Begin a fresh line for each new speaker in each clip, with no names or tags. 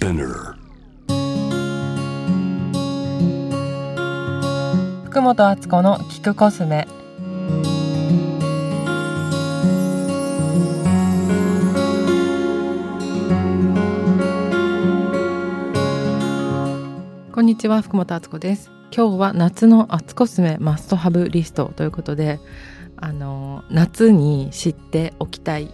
Spinner.
福本敦子の聞くコスメ。こんにちは福本敦子です。今日は夏のアツコスメマストハブリストということであの夏に知っておきたい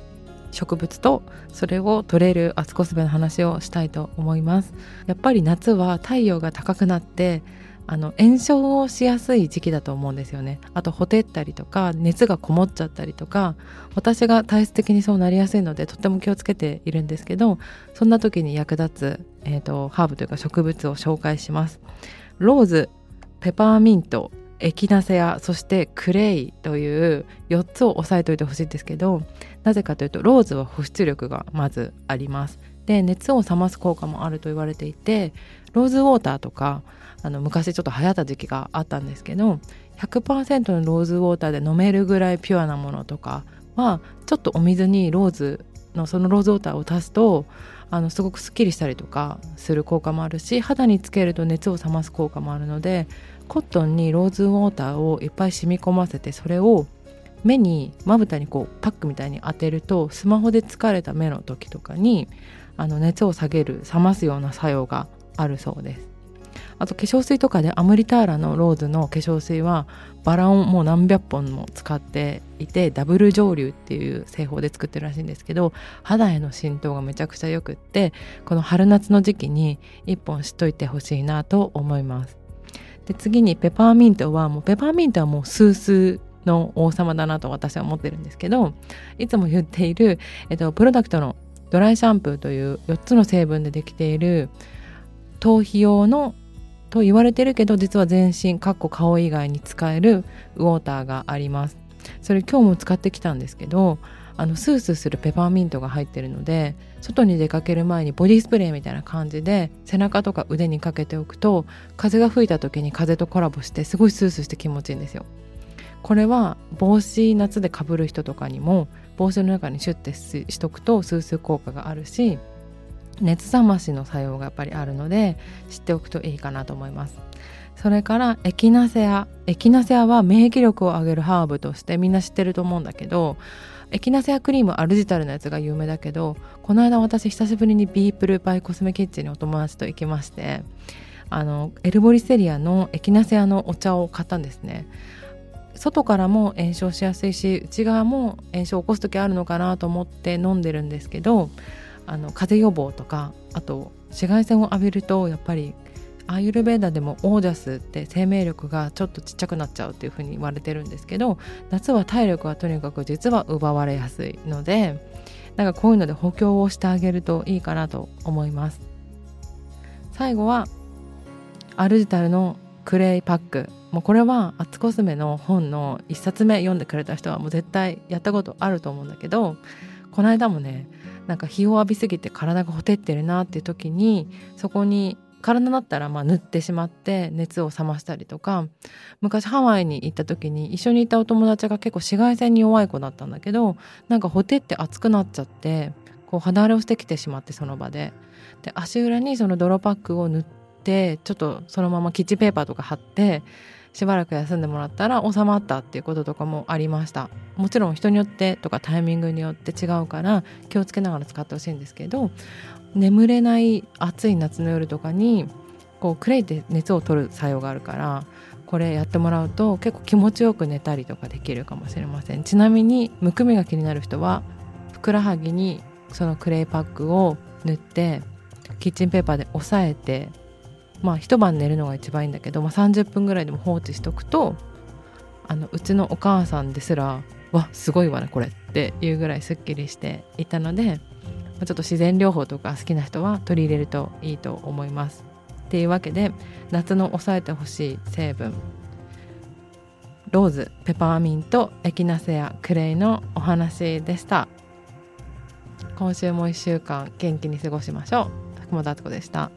植物とそれを取れるアツコスメの話をしたいと思います。やっぱり夏は太陽が高くなってあの炎症をしやすい時期だと思うんですよね。あとほてったりとか熱がこもっちゃったりとか私が体質的にそうなりやすいのでとっても気をつけているんですけどそんな時に役立つ、えーと、ハーブというか植物を紹介します。ローズペパーミント。エキナセアそしてクレイという4つを押さえておいてほしいんですけどなぜかというとローズは保湿力がまずあります。で熱を冷ます効果もあると言われていてローズウォーターとかあの昔ちょっと流行った時期があったんですけど100%のローズウォーターで飲めるぐらいピュアなものとかはちょっとお水にローズのそのローズウォーターを足すとあのすごくすっきりしたりとかする効果もあるし肌につけると熱を冷ます効果もあるのでコットンにローズウォーターをいっぱい染み込ませてそれを目にまぶたにこうパックみたいに当てるとスマホで疲れた目の時とかにあの熱を下げる冷ますような作用があるそうです。あと化粧水とかでアムリターラのローズの化粧水はバラをもう何百本も使っていてダブル蒸留っていう製法で作ってるらしいんですけど肌への浸透がめちゃくちゃよくってこの春夏の時期に1本知っといてほしいなと思います。で次にペパーミントはもうペパーミントはもうスースーの王様だなと私は思ってるんですけどいつも言っている、えっと、プロダクトのドライシャンプーという4つの成分でできている頭皮用のと言われてるけど実は全身かっこ顔以外に使えるウォーターがあります。それ今日も使ってきたんですけどあのスースーするペパーミントが入ってるので外に出かける前にボディスプレーみたいな感じで背中とか腕にかけておくと風が吹いた時に風とコラボしてすごいスースーして気持ちいいんですよ。これは帽子夏でかぶる人とかにも帽子の中にシュッてしとくとスースー効果があるし熱冷ましの作用がやっぱりあるので知っておくといいかなと思います。それからエキナセア。エキナセアは免疫力を上げるハーブとしてみんな知ってると思うんだけどエキナセアクリームアルジタルのやつが有名だけどこの間私久しぶりにビープルバイコスメキッチンにお友達と行きましてあのエルボリセリアのエキナセアのお茶を買ったんですね。外からも炎症しやすいし内側も炎症を起こす時あるのかなと思って飲んでるんですけどあの風邪予防とかあと紫外線を浴びるとやっぱりアーユルベーダでもオージャスって生命力がちょっとちっちゃくなっちゃうっていうふうに言われてるんですけど夏は体力はとにかく実は奪われやすいのでなんかこういうので補強をしてあげるといいかなと思います。最後はアルジタルのクレイパック。もうこれはアツコスメの本の1冊目読んでくれた人はもう絶対やったことあると思うんだけどこの間もねなんか日を浴びすぎて体がほてってるなっていう時にそこに体だったらまあ塗ってしまって熱を冷ましたりとか昔ハワイに行った時に一緒にいたお友達が結構紫外線に弱い子だったんだけどなんかほてって熱くなっちゃってこう肌荒れをしてきてしまってその場で。で足裏にその泥パックを塗ってちょっとそのままキッチンペーパーとか貼ってしばらく休んでもらったら収まったっていうこととかもありました。もちろん人によってとかタイミングによって違うから気をつけながら使ってほしいんですけど眠れない暑い夏の夜とかにこうクレイって熱を取る作用があるからこれやってもらうと結構気持ちよく寝たりとかできるかもしれません。ちなみにむくみが気になる人はふくらはぎにそのクレイパックを塗ってキッチンペーパーで押さえてまあ一晩寝るのが一番いいんだけど、まあ、30分ぐらいでも放置しとくとあのうちのお母さんですら「わすごいわねこれ」っていうぐらいすっきりしていたので、ちょっと自然療法とか好きな人は取り入れるといいと思います。っていうわけで夏の抑えてほしい成分ローズペパーミントエキナセアクレイのお話でした。今週も1週間元気に過ごしましょう。福本敦子でした。